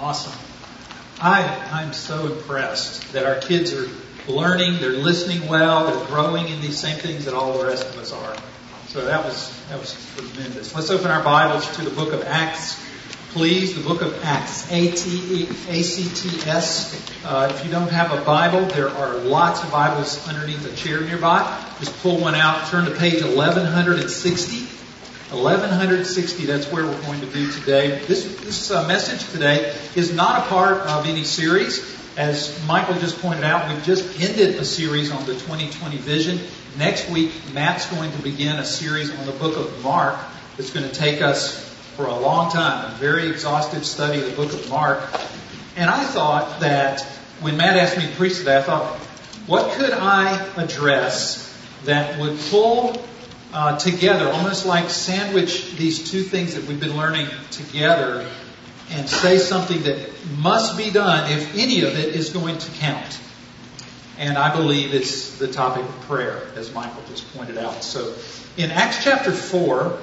Awesome. I, I'm so impressed that our kids are learning, they're listening well, they're growing in these same things that all the rest of us are. So that was, that was tremendous. Let's open our Bibles to the book of Acts, please. The book of Acts, A-T-E-A-C-T-S. Uh, if you don't have a Bible, there are lots of Bibles underneath a chair nearby. Just pull one out, turn to page 1160. 1160, that's where we're going to be today. This, this uh, message today is not a part of any series. As Michael just pointed out, we've just ended a series on the 2020 vision. Next week, Matt's going to begin a series on the book of Mark that's going to take us for a long time, a very exhaustive study of the book of Mark. And I thought that when Matt asked me to preach today, I thought, what could I address that would pull uh, together, almost like sandwich these two things that we've been learning together and say something that must be done if any of it is going to count. And I believe it's the topic of prayer, as Michael just pointed out. So in Acts chapter 4,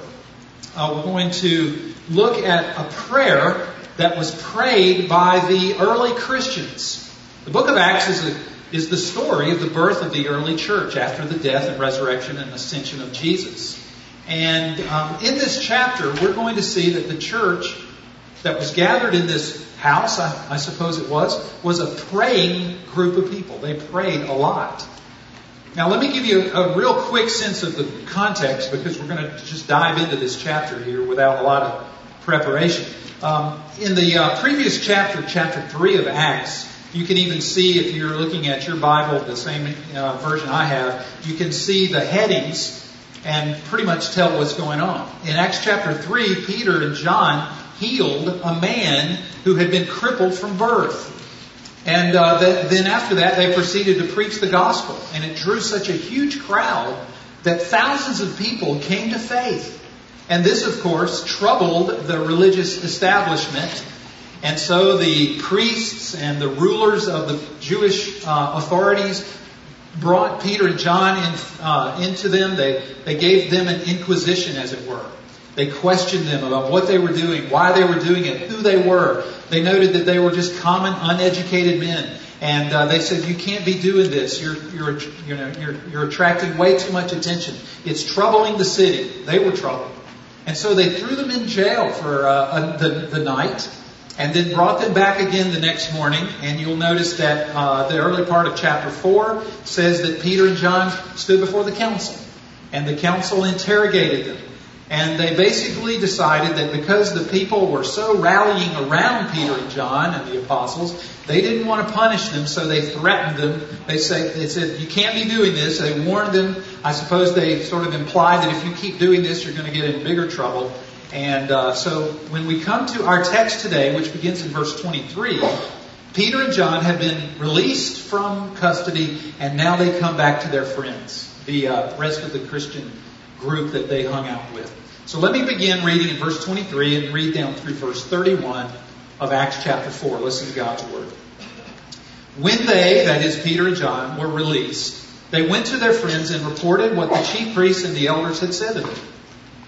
uh, we're going to look at a prayer that was prayed by the early Christians. The book of Acts is a is the story of the birth of the early church after the death and resurrection and ascension of Jesus. And um, in this chapter, we're going to see that the church that was gathered in this house, I, I suppose it was, was a praying group of people. They prayed a lot. Now, let me give you a, a real quick sense of the context because we're going to just dive into this chapter here without a lot of preparation. Um, in the uh, previous chapter, chapter 3 of Acts, you can even see, if you're looking at your Bible, the same uh, version I have, you can see the headings and pretty much tell what's going on. In Acts chapter 3, Peter and John healed a man who had been crippled from birth. And uh, the, then after that, they proceeded to preach the gospel. And it drew such a huge crowd that thousands of people came to faith. And this, of course, troubled the religious establishment and so the priests and the rulers of the Jewish uh, authorities brought Peter and John in, uh, into them. They, they gave them an inquisition, as it were. They questioned them about what they were doing, why they were doing it, who they were. They noted that they were just common, uneducated men. And uh, they said, "You can't be doing this. You're, you're, you know, you're, you're attracting way too much attention. It's troubling the city." They were troubled, and so they threw them in jail for uh, the, the night and then brought them back again the next morning. And you'll notice that uh, the early part of chapter 4 says that Peter and John stood before the council. And the council interrogated them. And they basically decided that because the people were so rallying around Peter and John and the apostles, they didn't want to punish them, so they threatened them. They, say, they said, You can't be doing this. They warned them. I suppose they sort of implied that if you keep doing this, you're going to get in bigger trouble. And uh, so when we come to our text today, which begins in verse 23, Peter and John have been released from custody, and now they come back to their friends, the uh, rest of the Christian group that they hung out with. So let me begin reading in verse 23 and read down through verse 31 of Acts chapter 4. Listen to God's word. When they, that is Peter and John, were released, they went to their friends and reported what the chief priests and the elders had said to them.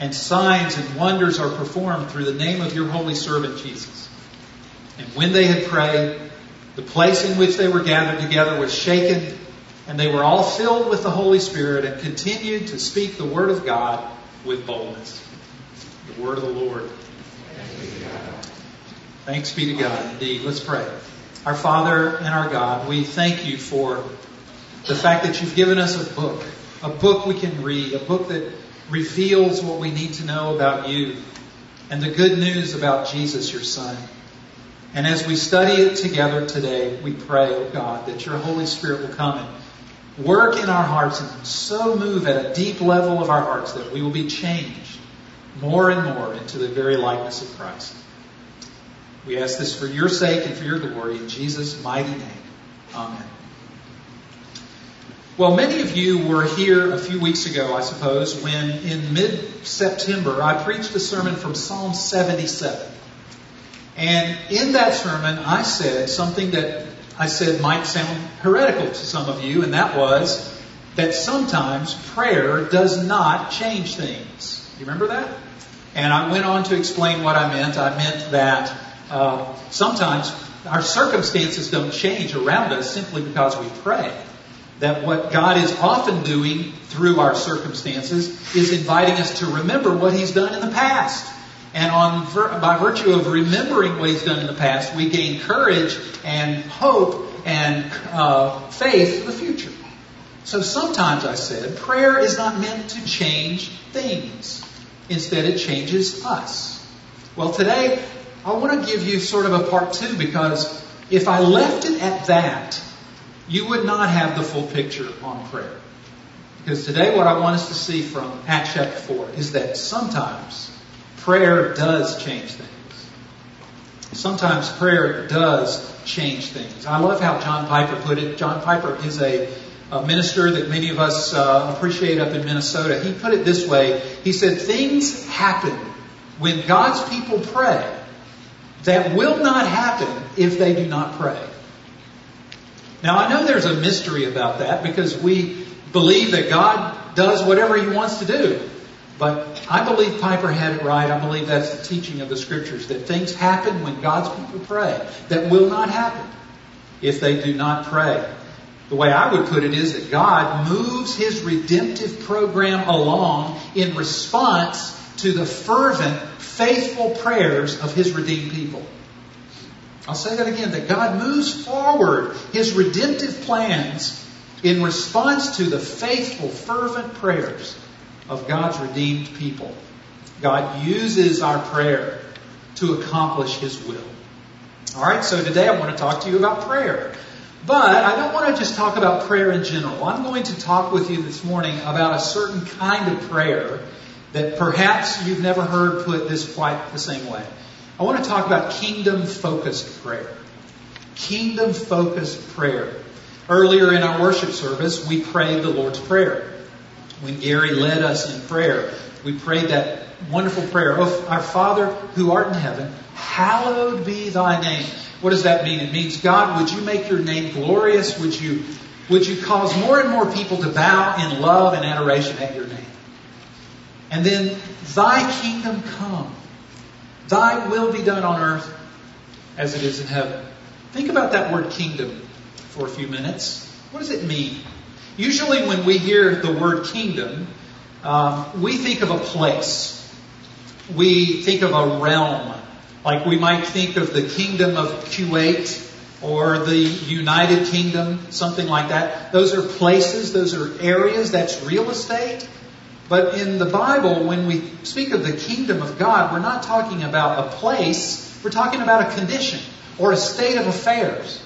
and signs and wonders are performed through the name of your holy servant Jesus. And when they had prayed, the place in which they were gathered together was shaken, and they were all filled with the Holy Spirit and continued to speak the word of God with boldness. The word of the Lord. Thanks be to God. Indeed. Let's pray. Our Father and our God, we thank you for the fact that you've given us a book a book we can read, a book that reveals what we need to know about you and the good news about Jesus, your Son. And as we study it together today, we pray, oh God, that your Holy Spirit will come and work in our hearts and so move at a deep level of our hearts that we will be changed more and more into the very likeness of Christ. We ask this for your sake and for your glory in Jesus' mighty name. Amen. Well, many of you were here a few weeks ago, I suppose, when in mid September I preached a sermon from Psalm 77. And in that sermon, I said something that I said might sound heretical to some of you, and that was that sometimes prayer does not change things. You remember that? And I went on to explain what I meant. I meant that uh, sometimes our circumstances don't change around us simply because we pray. That what God is often doing through our circumstances is inviting us to remember what He's done in the past. And on, by virtue of remembering what He's done in the past, we gain courage and hope and uh, faith for the future. So sometimes I said, prayer is not meant to change things. Instead, it changes us. Well, today, I want to give you sort of a part two because if I left it at that, you would not have the full picture on prayer. Because today, what I want us to see from Acts chapter 4 is that sometimes prayer does change things. Sometimes prayer does change things. I love how John Piper put it. John Piper is a, a minister that many of us uh, appreciate up in Minnesota. He put it this way He said, Things happen when God's people pray that will not happen if they do not pray. Now, I know there's a mystery about that because we believe that God does whatever He wants to do. But I believe Piper had it right. I believe that's the teaching of the Scriptures that things happen when God's people pray that will not happen if they do not pray. The way I would put it is that God moves His redemptive program along in response to the fervent faithful prayers of His redeemed people. I'll say that again, that God moves forward His redemptive plans in response to the faithful, fervent prayers of God's redeemed people. God uses our prayer to accomplish His will. Alright, so today I want to talk to you about prayer. But I don't want to just talk about prayer in general. I'm going to talk with you this morning about a certain kind of prayer that perhaps you've never heard put this quite the same way. I want to talk about kingdom focused prayer. Kingdom focused prayer. Earlier in our worship service, we prayed the Lord's Prayer. When Gary led us in prayer, we prayed that wonderful prayer. Oh, our Father who art in heaven, hallowed be thy name. What does that mean? It means, God, would you make your name glorious? Would you, would you cause more and more people to bow in love and adoration at your name? And then, Thy kingdom come. Thy will be done on earth as it is in heaven. Think about that word kingdom for a few minutes. What does it mean? Usually, when we hear the word kingdom, um, we think of a place. We think of a realm. Like we might think of the kingdom of Kuwait or the United Kingdom, something like that. Those are places, those are areas, that's real estate. But in the Bible, when we speak of the kingdom of God, we're not talking about a place, we're talking about a condition or a state of affairs.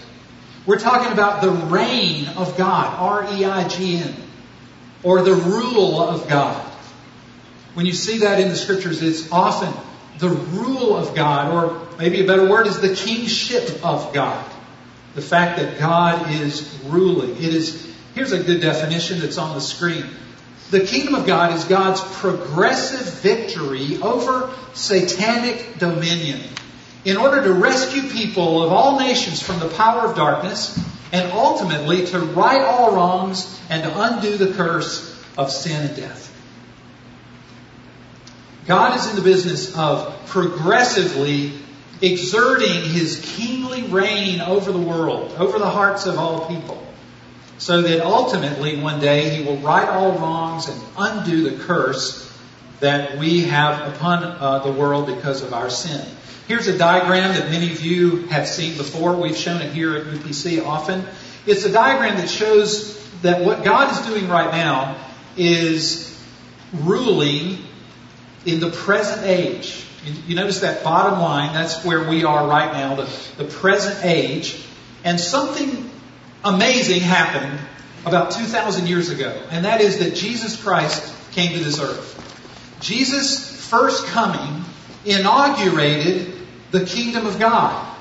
We're talking about the reign of God, R E I G N, or the rule of God. When you see that in the scriptures, it's often the rule of God, or maybe a better word is the kingship of God. The fact that God is ruling. It is, here's a good definition that's on the screen. The kingdom of God is God's progressive victory over satanic dominion in order to rescue people of all nations from the power of darkness and ultimately to right all wrongs and to undo the curse of sin and death. God is in the business of progressively exerting his kingly reign over the world, over the hearts of all people so that ultimately one day he will right all wrongs and undo the curse that we have upon uh, the world because of our sin. Here's a diagram that many of you have seen before. We've shown it here at UPC often. It's a diagram that shows that what God is doing right now is ruling in the present age. You notice that bottom line, that's where we are right now, the, the present age. And something amazing happened about 2,000 years ago, and that is that Jesus Christ came to this earth. Jesus' first coming inaugurated the kingdom of God.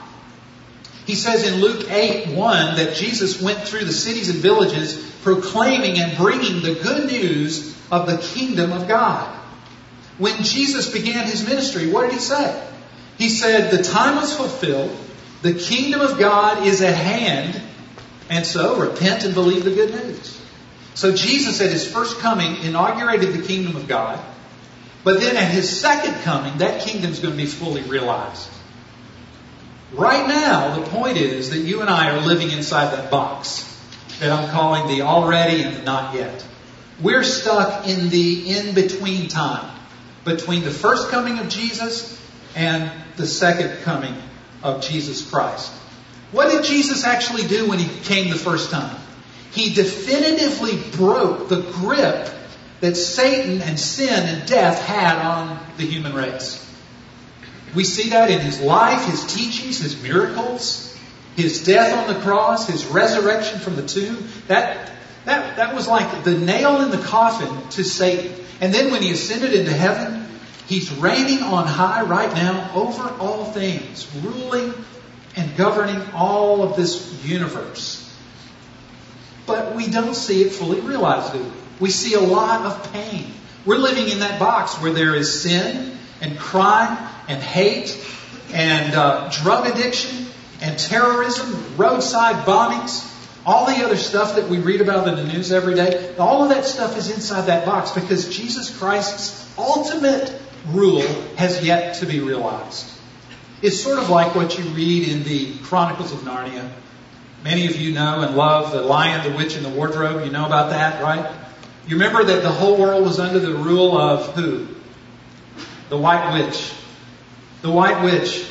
He says in Luke 8 1 that Jesus went through the cities and villages proclaiming and bringing the good news of the kingdom of God. When Jesus began his ministry, what did he say? He said, The time was fulfilled, the kingdom of God is at hand, and so repent and believe the good news. So Jesus at his first coming inaugurated the kingdom of God, but then at his second coming, that kingdom is going to be fully realized. Right now, the point is that you and I are living inside that box that I'm calling the already and the not yet. We're stuck in the in between time between the first coming of Jesus and the second coming of Jesus Christ. What did Jesus actually do when he came the first time? He definitively broke the grip that Satan and sin and death had on the human race. We see that in his life, his teachings, his miracles, his death on the cross, his resurrection from the tomb. That, that, that was like the nail in the coffin to Satan. And then when he ascended into heaven, he's reigning on high right now over all things, ruling and governing all of this universe. But we don't see it fully realized, do we? We see a lot of pain. We're living in that box where there is sin and crime and hate and uh, drug addiction and terrorism, roadside bombings, all the other stuff that we read about in the news every day, all of that stuff is inside that box because Jesus Christ's ultimate rule has yet to be realized. It's sort of like what you read in the Chronicles of Narnia. Many of you know and love The Lion, the Witch, and the Wardrobe. You know about that, right? You remember that the whole world was under the rule of who? The White Witch. The White Witch.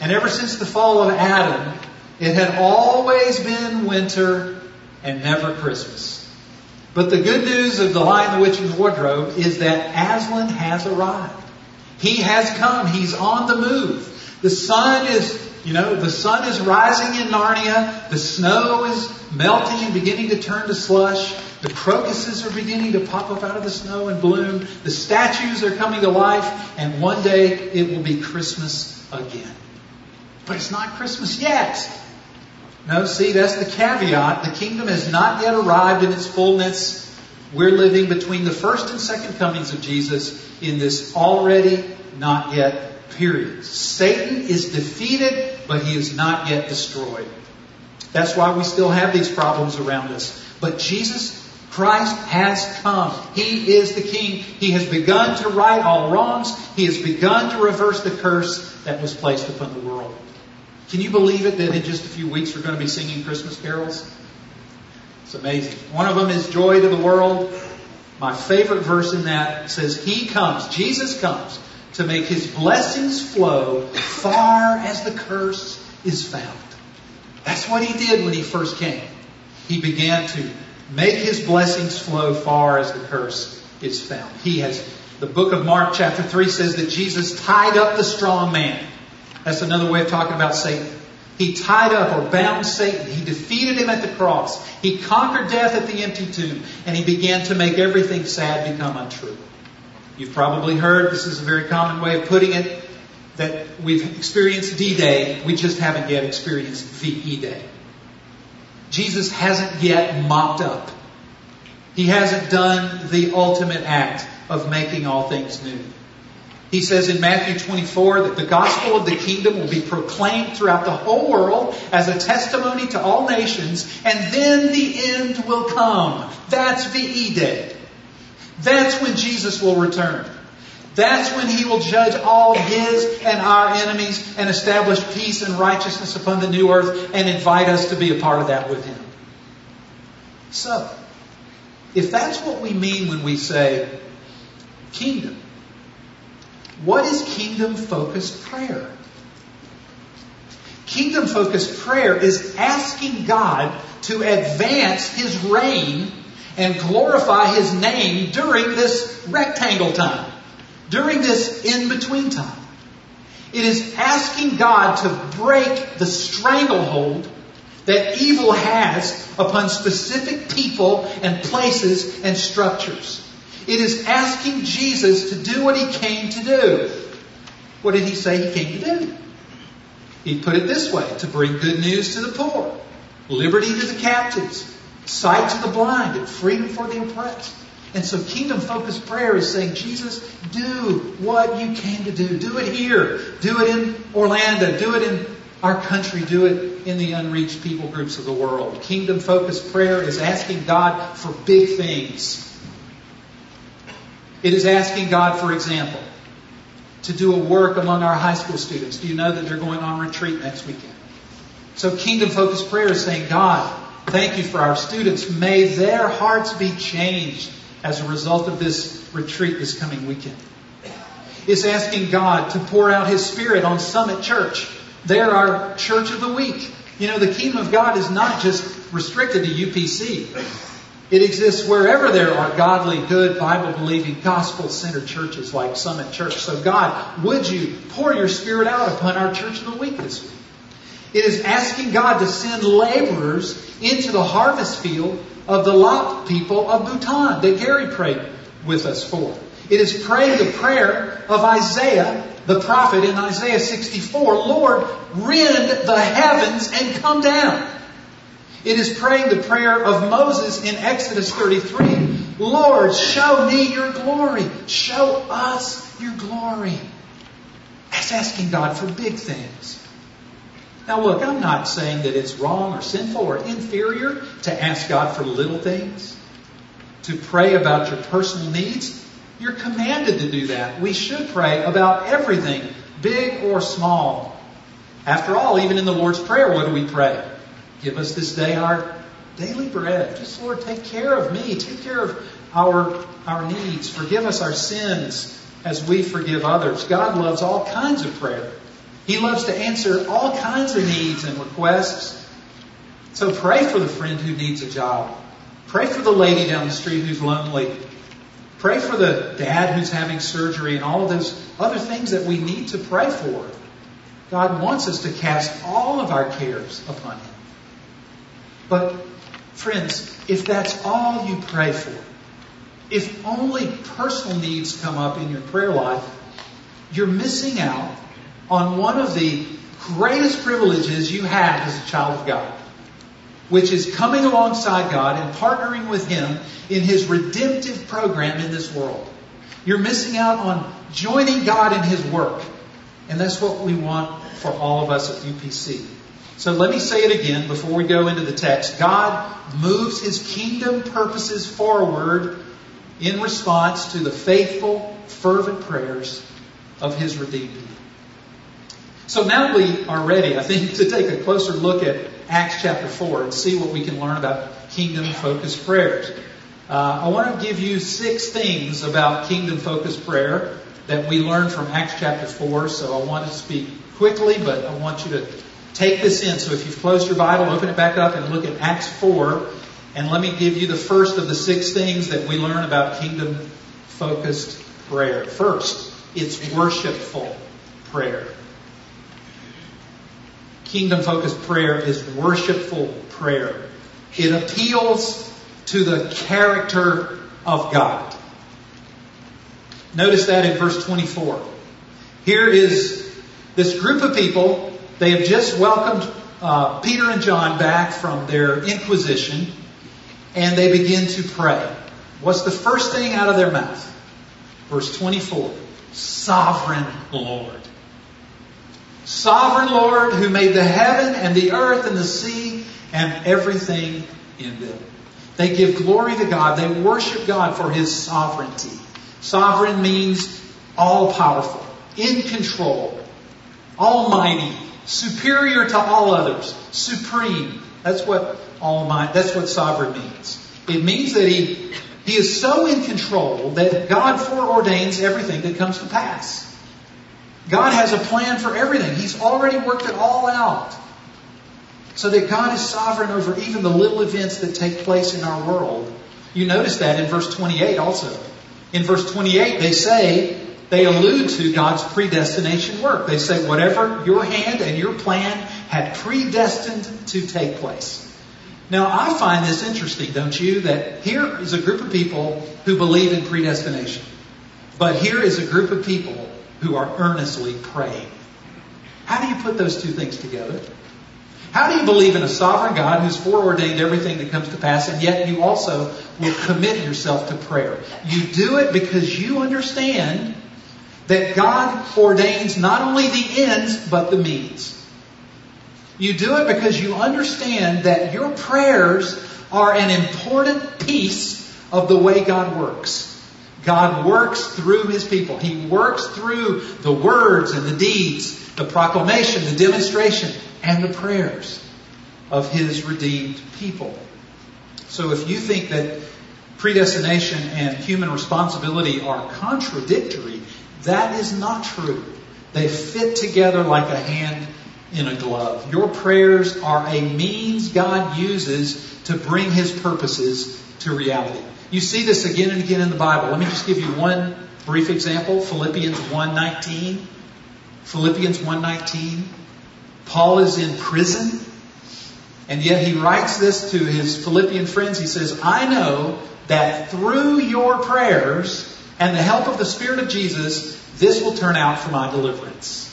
And ever since the fall of Adam, it had always been winter and never Christmas. But the good news of the Lion, the Witch, and the Wardrobe is that Aslan has arrived. He has come. He's on the move. The sun is, you know, the sun is rising in Narnia. The snow is melting and beginning to turn to slush. The crocuses are beginning to pop up out of the snow and bloom. The statues are coming to life. And one day it will be Christmas again. But it's not Christmas yet. No, see, that's the caveat. The kingdom has not yet arrived in its fullness. We're living between the first and second comings of Jesus in this already not yet period. Satan is defeated, but he is not yet destroyed. That's why we still have these problems around us. But Jesus Christ has come. He is the King. He has begun to right all wrongs. He has begun to reverse the curse that was placed upon the world. Can you believe it that in just a few weeks we're going to be singing Christmas carols? It's amazing. One of them is Joy to the World. My favorite verse in that says, He comes, Jesus comes, to make His blessings flow far as the curse is found. That's what He did when He first came. He began to make His blessings flow far as the curse is found. He has, the book of Mark chapter 3 says that Jesus tied up the strong man. That's another way of talking about Satan. He tied up or bound Satan. He defeated him at the cross. He conquered death at the empty tomb. And he began to make everything sad become untrue. You've probably heard, this is a very common way of putting it, that we've experienced D-Day, we just haven't yet experienced VE Day. Jesus hasn't yet mopped up. He hasn't done the ultimate act of making all things new. He says in Matthew 24 that the gospel of the kingdom will be proclaimed throughout the whole world as a testimony to all nations, and then the end will come. That's VE Day. That's when Jesus will return. That's when he will judge all his and our enemies and establish peace and righteousness upon the new earth and invite us to be a part of that with him. So, if that's what we mean when we say kingdom, what is kingdom focused prayer? Kingdom focused prayer is asking God to advance His reign and glorify His name during this rectangle time, during this in between time. It is asking God to break the stranglehold that evil has upon specific people and places and structures. It is asking Jesus to do what he came to do. What did he say he came to do? He put it this way to bring good news to the poor, liberty to the captives, sight to the blind, and freedom for the oppressed. And so kingdom focused prayer is saying, Jesus, do what you came to do. Do it here. Do it in Orlando. Do it in our country. Do it in the unreached people groups of the world. Kingdom focused prayer is asking God for big things. It is asking God, for example, to do a work among our high school students. Do you know that they're going on retreat next weekend? So kingdom focused prayer is saying, God, thank you for our students. May their hearts be changed as a result of this retreat this coming weekend. It's asking God to pour out His Spirit on Summit Church. They're our church of the week. You know, the kingdom of God is not just restricted to UPC. It exists wherever there are godly, good, Bible believing, gospel centered churches like Summit Church. So, God, would you pour your Spirit out upon our church of the week this week? It is asking God to send laborers into the harvest field of the Lop people of Bhutan that Gary prayed with us for. It is praying the prayer of Isaiah, the prophet in Isaiah 64, Lord, rend the heavens and come down. It is praying the prayer of Moses in Exodus 33. Lord, show me your glory. Show us your glory. That's asking God for big things. Now look, I'm not saying that it's wrong or sinful or inferior to ask God for little things, to pray about your personal needs. You're commanded to do that. We should pray about everything, big or small. After all, even in the Lord's Prayer, what do we pray? Give us this day our daily bread. Just, Lord, take care of me. Take care of our, our needs. Forgive us our sins as we forgive others. God loves all kinds of prayer. He loves to answer all kinds of needs and requests. So pray for the friend who needs a job. Pray for the lady down the street who's lonely. Pray for the dad who's having surgery and all of those other things that we need to pray for. God wants us to cast all of our cares upon Him. But, friends, if that's all you pray for, if only personal needs come up in your prayer life, you're missing out on one of the greatest privileges you have as a child of God, which is coming alongside God and partnering with Him in His redemptive program in this world. You're missing out on joining God in His work. And that's what we want for all of us at UPC. So let me say it again before we go into the text. God moves His kingdom purposes forward in response to the faithful, fervent prayers of His redeemed people. So now we are ready, I think, to take a closer look at Acts chapter 4 and see what we can learn about kingdom focused prayers. Uh, I want to give you six things about kingdom focused prayer that we learned from Acts chapter 4. So I want to speak quickly, but I want you to take this in. So if you've closed your Bible, open it back up and look at Acts 4. And let me give you the first of the six things that we learn about kingdom focused prayer. First, it's worshipful prayer. Kingdom focused prayer is worshipful prayer. It appeals to the character of God. Notice that in verse 24. Here is this group of people. They have just welcomed uh, Peter and John back from their inquisition, and they begin to pray. What's the first thing out of their mouth? Verse 24 Sovereign Lord. Sovereign Lord who made the heaven and the earth and the sea and everything in them. They give glory to God. They worship God for His sovereignty. Sovereign means all powerful, in control, almighty, superior to all others, supreme. That's what almighty, that's what sovereign means. It means that he, he is so in control that God foreordains everything that comes to pass. God has a plan for everything. He's already worked it all out. So that God is sovereign over even the little events that take place in our world You notice that in verse 28 also. In verse 28, they say, they allude to God's predestination work. They say, whatever your hand and your plan had predestined to take place. Now, I find this interesting, don't you? That here is a group of people who believe in predestination. But here is a group of people who are earnestly praying. How do you put those two things together? How do you believe in a sovereign God who's foreordained everything that comes to pass, and yet you also will commit yourself to prayer? You do it because you understand that God ordains not only the ends, but the means. You do it because you understand that your prayers are an important piece of the way God works. God works through His people. He works through the words and the deeds, the proclamation, the demonstration, and the prayers of His redeemed people. So if you think that predestination and human responsibility are contradictory, that is not true. They fit together like a hand in a glove. Your prayers are a means God uses to bring His purposes to reality. You see this again and again in the Bible. Let me just give you one brief example. Philippians 1.19. Philippians 1.19. Paul is in prison, and yet he writes this to his Philippian friends. He says, I know that through your prayers and the help of the Spirit of Jesus, this will turn out for my deliverance.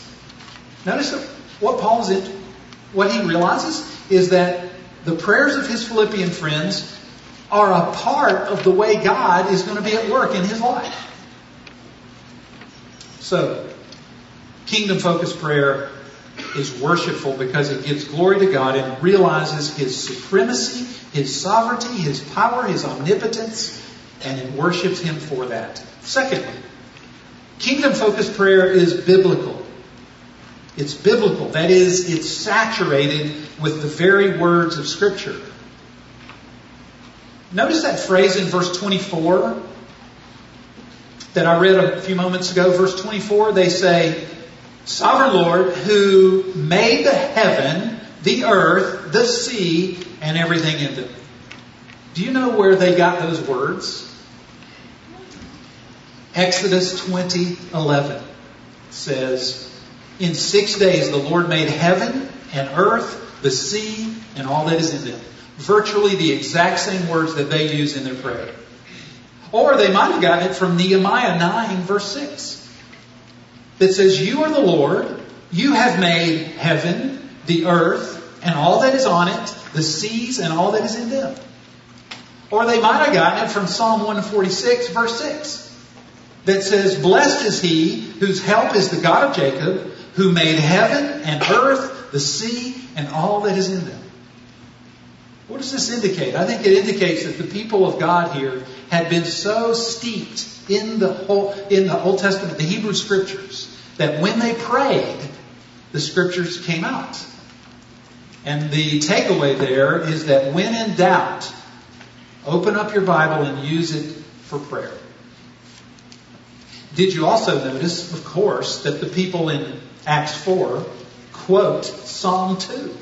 Notice what Paul's in, what he realizes is that the prayers of his Philippian friends are a part of the way God is going to be at work in his life. So, kingdom focused prayer is worshipful because it gives glory to God and realizes His supremacy, His sovereignty, His power, His omnipotence, and it worships Him for that. Secondly, kingdom focused prayer is biblical. It's biblical. That is, it's saturated with the very words of Scripture. Notice that phrase in verse 24 that I read a few moments ago. Verse 24, they say, Sovereign Lord, who made the heaven, the earth, the sea, and everything in them. Do you know where they got those words? Exodus 20, 11 says, in six days, the Lord made heaven and earth, the sea, and all that is in them. Virtually the exact same words that they use in their prayer. Or they might have gotten it from Nehemiah 9, verse 6, that says, You are the Lord, you have made heaven, the earth, and all that is on it, the seas, and all that is in them. Or they might have gotten it from Psalm 146, verse 6, that says, Blessed is he whose help is the God of Jacob who made heaven and earth, the sea, and all that is in them. What does this indicate? I think it indicates that the people of God here had been so steeped in the whole, in the Old Testament, the Hebrew Scriptures, that when they prayed, the Scriptures came out. And the takeaway there is that when in doubt, open up your Bible and use it for prayer. Did you also notice, of course, that the people in Acts 4 quote Psalm 2.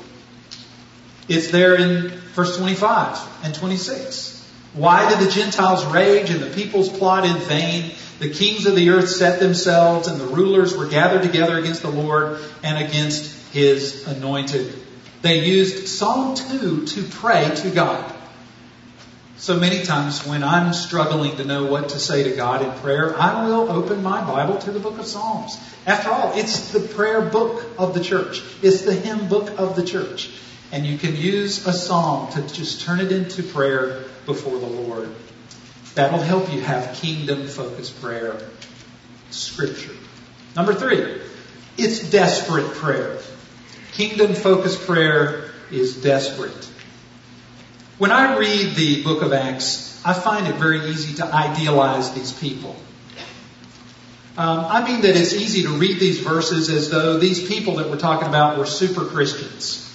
It's there in verse 25 and 26. Why did the Gentiles rage and the peoples plot in vain? The kings of the earth set themselves and the rulers were gathered together against the Lord and against his anointed. They used Psalm 2 to pray to God. So many times when I'm struggling to know what to say to God in prayer, I will open my Bible to the book of Psalms. After all, it's the prayer book of the church. It's the hymn book of the church. And you can use a psalm to just turn it into prayer before the Lord. That'll help you have kingdom focused prayer. Scripture. Number three, it's desperate prayer. Kingdom focused prayer is desperate. When I read the book of Acts, I find it very easy to idealize these people. Um, I mean that it's easy to read these verses as though these people that we're talking about were super Christians.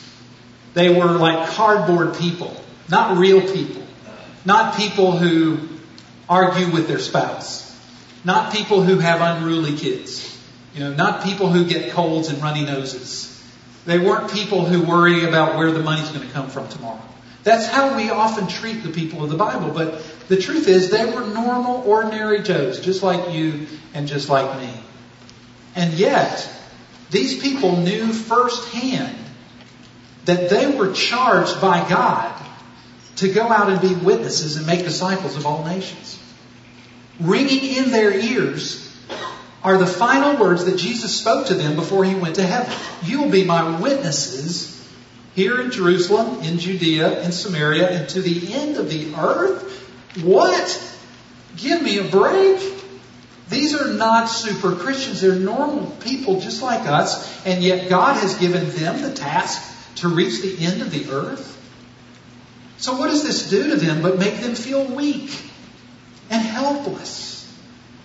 They were like cardboard people, not real people, not people who argue with their spouse, not people who have unruly kids, you know, not people who get colds and runny noses. They weren't people who worry about where the money's going to come from tomorrow. That's how we often treat the people of the Bible. But the truth is, they were normal, ordinary Joes, just like you and just like me. And yet, these people knew firsthand that they were charged by God to go out and be witnesses and make disciples of all nations. Ringing in their ears are the final words that Jesus spoke to them before he went to heaven. You will be my witnesses here in Jerusalem, in Judea, in Samaria, and to the end of the earth? What? Give me a break. These are not super Christians. They're normal people just like us, and yet God has given them the task to reach the end of the earth. So, what does this do to them but make them feel weak and helpless?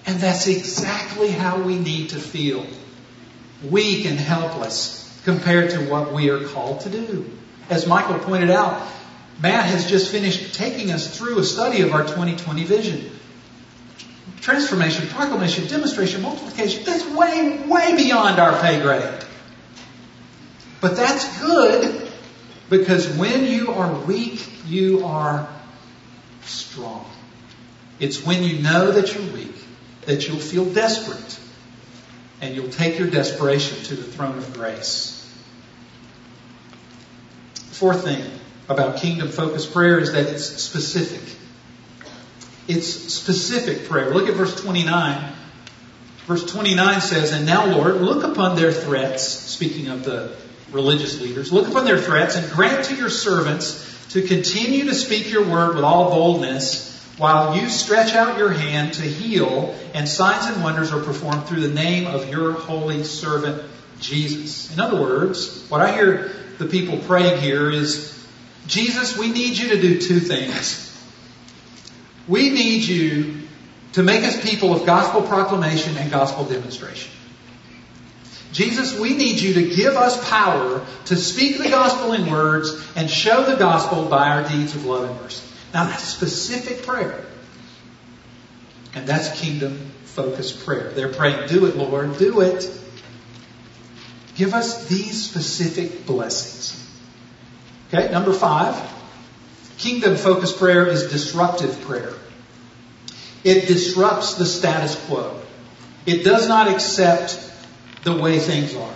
And that's exactly how we need to feel weak and helpless compared to what we are called to do. As Michael pointed out, Matt has just finished taking us through a study of our 2020 vision. Transformation, proclamation, demonstration, multiplication, that's way, way beyond our pay grade. But that's good because when you are weak, you are strong. It's when you know that you're weak that you'll feel desperate and you'll take your desperation to the throne of grace. Fourth thing about kingdom focused prayer is that it's specific. It's specific prayer. Look at verse 29. Verse 29 says, And now, Lord, look upon their threats, speaking of the religious leaders, look upon their threats and grant to your servants to continue to speak your word with all boldness while you stretch out your hand to heal, and signs and wonders are performed through the name of your holy servant Jesus. In other words, what I hear the people praying here is, Jesus, we need you to do two things. We need you to make us people of gospel proclamation and gospel demonstration. Jesus, we need you to give us power to speak the gospel in words and show the gospel by our deeds of love and mercy. Now that's specific prayer. And that's kingdom focused prayer. They're praying, do it, Lord, do it. Give us these specific blessings. Okay, number five. Kingdom focused prayer is disruptive prayer. It disrupts the status quo. It does not accept the way things are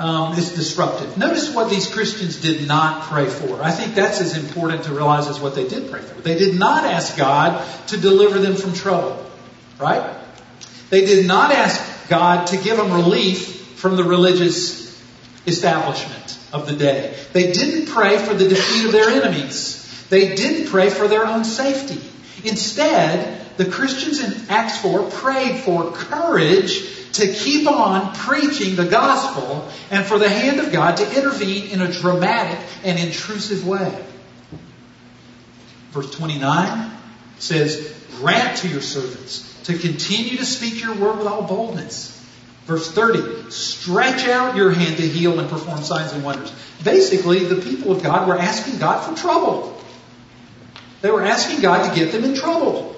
um, is disruptive. Notice what these Christians did not pray for. I think that's as important to realize as what they did pray for. They did not ask God to deliver them from trouble, right? They did not ask God to give them relief from the religious establishment of the day. They didn't pray for the defeat of their enemies. They didn't pray for their own safety. Instead, the Christians in Acts 4 prayed for courage to keep on preaching the gospel and for the hand of God to intervene in a dramatic and intrusive way. Verse 29 says, Grant to your servants to continue to speak your word with all boldness. Verse 30, stretch out your hand to heal and perform signs and wonders. Basically, the people of God were asking God for trouble. They were asking God to get them in trouble.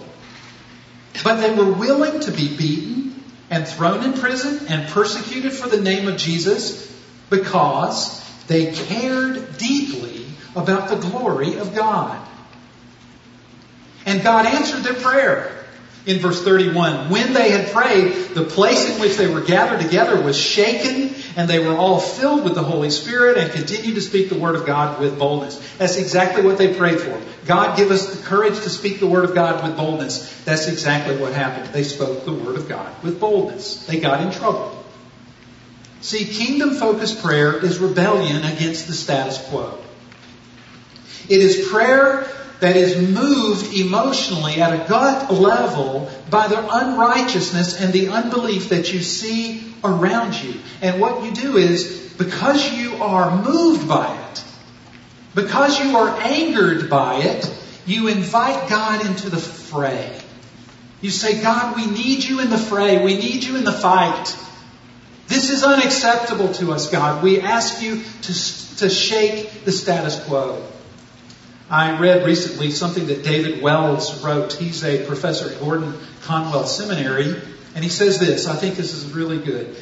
But they were willing to be beaten and thrown in prison and persecuted for the name of Jesus because they cared deeply about the glory of God. And God answered their prayer in verse 31. When they had prayed, the place in which they were gathered together was shaken, and they were all filled with the Holy Spirit and continued to speak the word of God with boldness. That's exactly what they prayed for. God give us the courage to speak the word of God with boldness. That's exactly what happened. They spoke the word of God with boldness. They got in trouble. See, kingdom focused prayer is rebellion against the status quo. It is prayer that is moved emotionally at a gut level by the unrighteousness and the unbelief that you see around you. And what you do is, because you are moved by it, because you are angered by it, you invite God into the fray. You say, God, we need you in the fray. We need you in the fight. This is unacceptable to us, God. We ask you to, to shake the status quo. I read recently something that David Wells wrote. He's a professor at Gordon Conwell Seminary, and he says this. I think this is really good.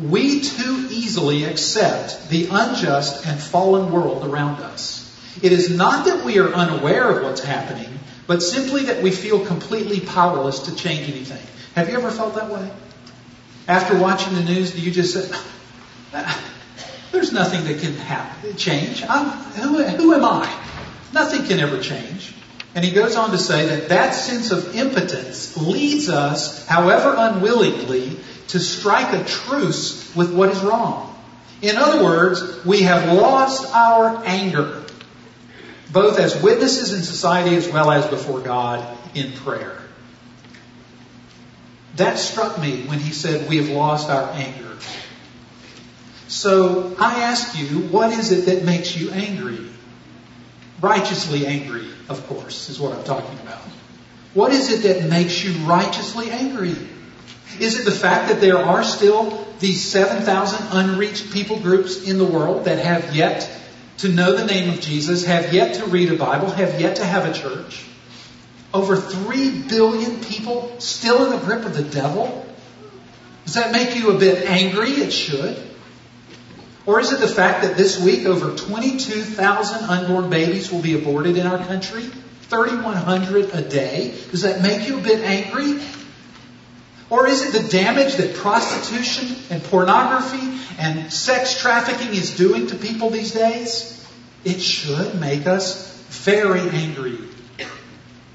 We too easily accept the unjust and fallen world around us. It is not that we are unaware of what's happening, but simply that we feel completely powerless to change anything. Have you ever felt that way? After watching the news, do you just say, ah, there's nothing that can happen, change. Who, who am I? Nothing can ever change. And he goes on to say that that sense of impotence leads us, however unwillingly, to strike a truce with what is wrong. In other words, we have lost our anger, both as witnesses in society as well as before God in prayer. That struck me when he said, We have lost our anger. So I ask you, what is it that makes you angry? Righteously angry, of course, is what I'm talking about. What is it that makes you righteously angry? Is it the fact that there are still these 7,000 unreached people groups in the world that have yet to know the name of Jesus, have yet to read a Bible, have yet to have a church? Over 3 billion people still in the grip of the devil? Does that make you a bit angry? It should. Or is it the fact that this week over 22,000 unborn babies will be aborted in our country? 3,100 a day? Does that make you a bit angry? Or is it the damage that prostitution and pornography and sex trafficking is doing to people these days? It should make us very angry.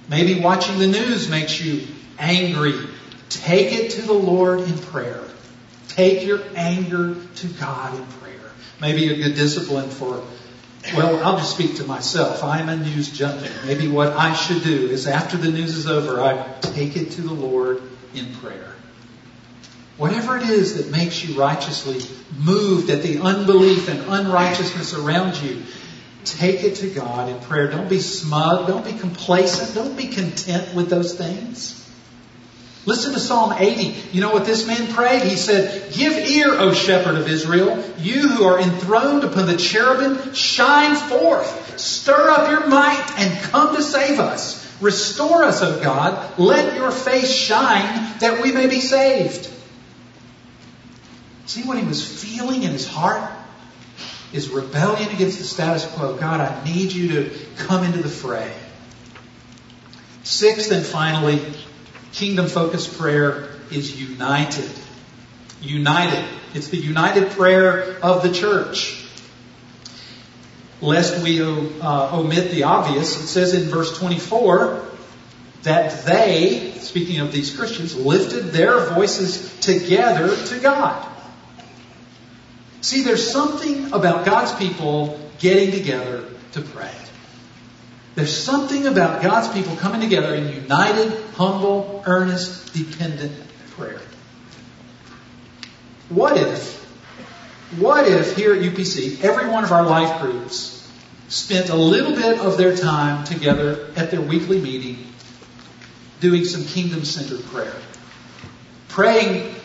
Maybe watching the news makes you angry. Take it to the Lord in prayer. Take your anger to God in prayer maybe a good discipline for, well, I'll just speak to myself. I'm a news junkie. Maybe what I should do is after the news is over, I take it to the Lord in prayer. Whatever it is that makes you righteously moved at the unbelief and unrighteousness around you, take it to God in prayer. Don't be smug. Don't be complacent. Don't be content with those things. Listen to Psalm 80. You know what this man prayed? He said, Give ear, O shepherd of Israel, you who are enthroned upon the cherubim, shine forth, stir up your might, and come to save us. Restore us, O God. Let your face shine that we may be saved. See what he was feeling in his heart? Is rebellion against the status quo. God, I need you to come into the fray. Sixth and finally, Kingdom focused prayer is united. United. It's the united prayer of the church. Lest we uh, omit the obvious, it says in verse 24 that they, speaking of these Christians, lifted their voices together to God. See, there's something about God's people getting together to pray. There's something about God's people coming together in united, humble, earnest, dependent prayer. What if, what if here at UPC, every one of our life groups spent a little bit of their time together at their weekly meeting doing some kingdom centered prayer? Praying,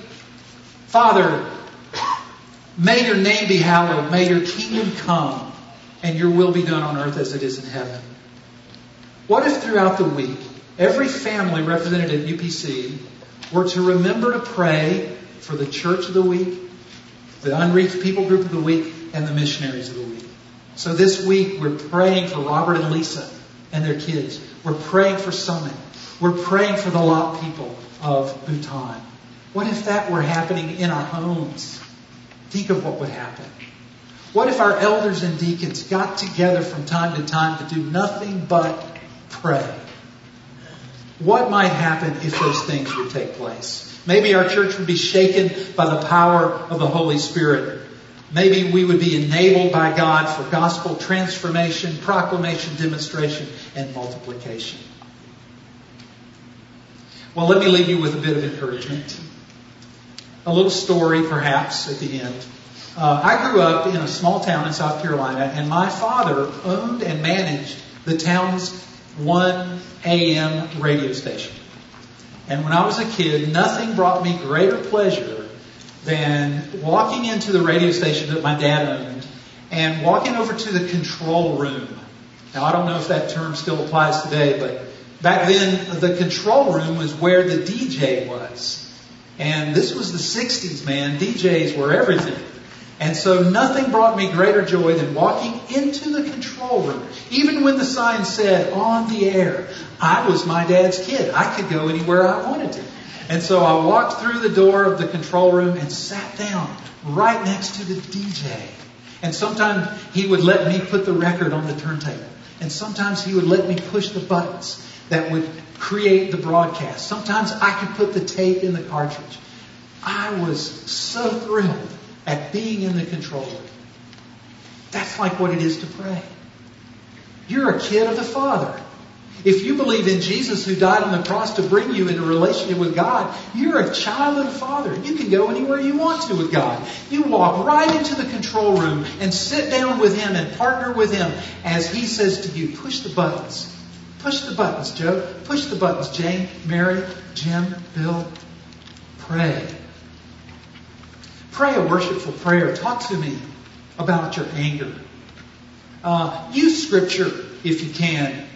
Father, may your name be hallowed, may your kingdom come, and your will be done on earth as it is in heaven. What if throughout the week, every family represented at UPC were to remember to pray for the church of the week, the unreached people group of the week, and the missionaries of the week? So this week, we're praying for Robert and Lisa and their kids. We're praying for Summit. We're praying for the Lot people of Bhutan. What if that were happening in our homes? Think of what would happen. What if our elders and deacons got together from time to time to do nothing but pray. What might happen if those things would take place? Maybe our church would be shaken by the power of the Holy Spirit. Maybe we would be enabled by God for gospel transformation, proclamation, demonstration, and multiplication. Well, let me leave you with a bit of encouragement. A little story, perhaps, at the end. Uh, I grew up in a small town in South Carolina, and my father owned and managed the town's 1 a.m. radio station. And when I was a kid, nothing brought me greater pleasure than walking into the radio station that my dad owned and walking over to the control room. Now, I don't know if that term still applies today, but back then, the control room was where the DJ was. And this was the 60s, man. DJs were everything. And so nothing brought me greater joy than walking into the control room. Even when the sign said on the air, I was my dad's kid. I could go anywhere I wanted to. And so I walked through the door of the control room and sat down right next to the DJ. And sometimes he would let me put the record on the turntable. And sometimes he would let me push the buttons that would create the broadcast. Sometimes I could put the tape in the cartridge. I was so thrilled at being in the control room. That's like what it is to pray. You're a kid of the Father. If you believe in Jesus who died on the cross to bring you into relationship with God, you're a child of the Father. You can go anywhere you want to with God. You walk right into the control room and sit down with Him and partner with Him as He says to you, push the buttons. Push the buttons, Joe. Push the buttons, Jane, Mary, Jim, Bill. Pray. Pray a worshipful prayer. Talk to me about your anger. Uh, use Scripture if you can.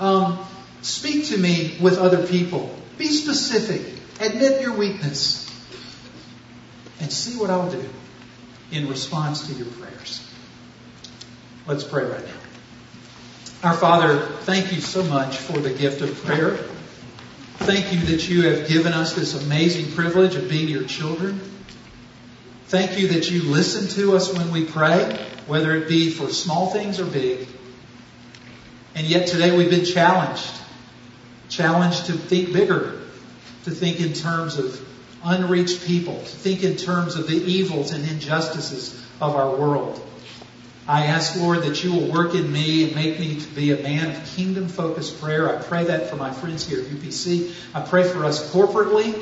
Um, speak to me with other people. Be specific. Admit your weakness. And see what I'll do in response to your prayers. Let's pray right now. Our Father, thank you so much for the gift of prayer. Thank you that you have given us this amazing privilege of being your children. Thank you that you listen to us when we pray, whether it be for small things or big. And yet today we've been challenged. Challenged to think bigger, to think in terms of unreached people, to think in terms of the evils and injustices of our world. I ask, Lord, that you will work in me and make me to be a man of kingdom focused prayer. I pray that for my friends here at UPC. I pray for us corporately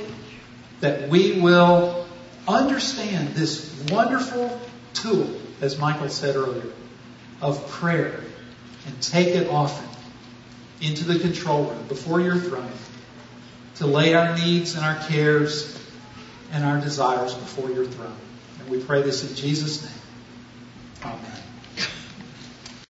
that we will understand this wonderful tool, as Michael said earlier, of prayer and take it often into the control room before your throne to lay our needs and our cares and our desires before your throne. And we pray this in Jesus' name.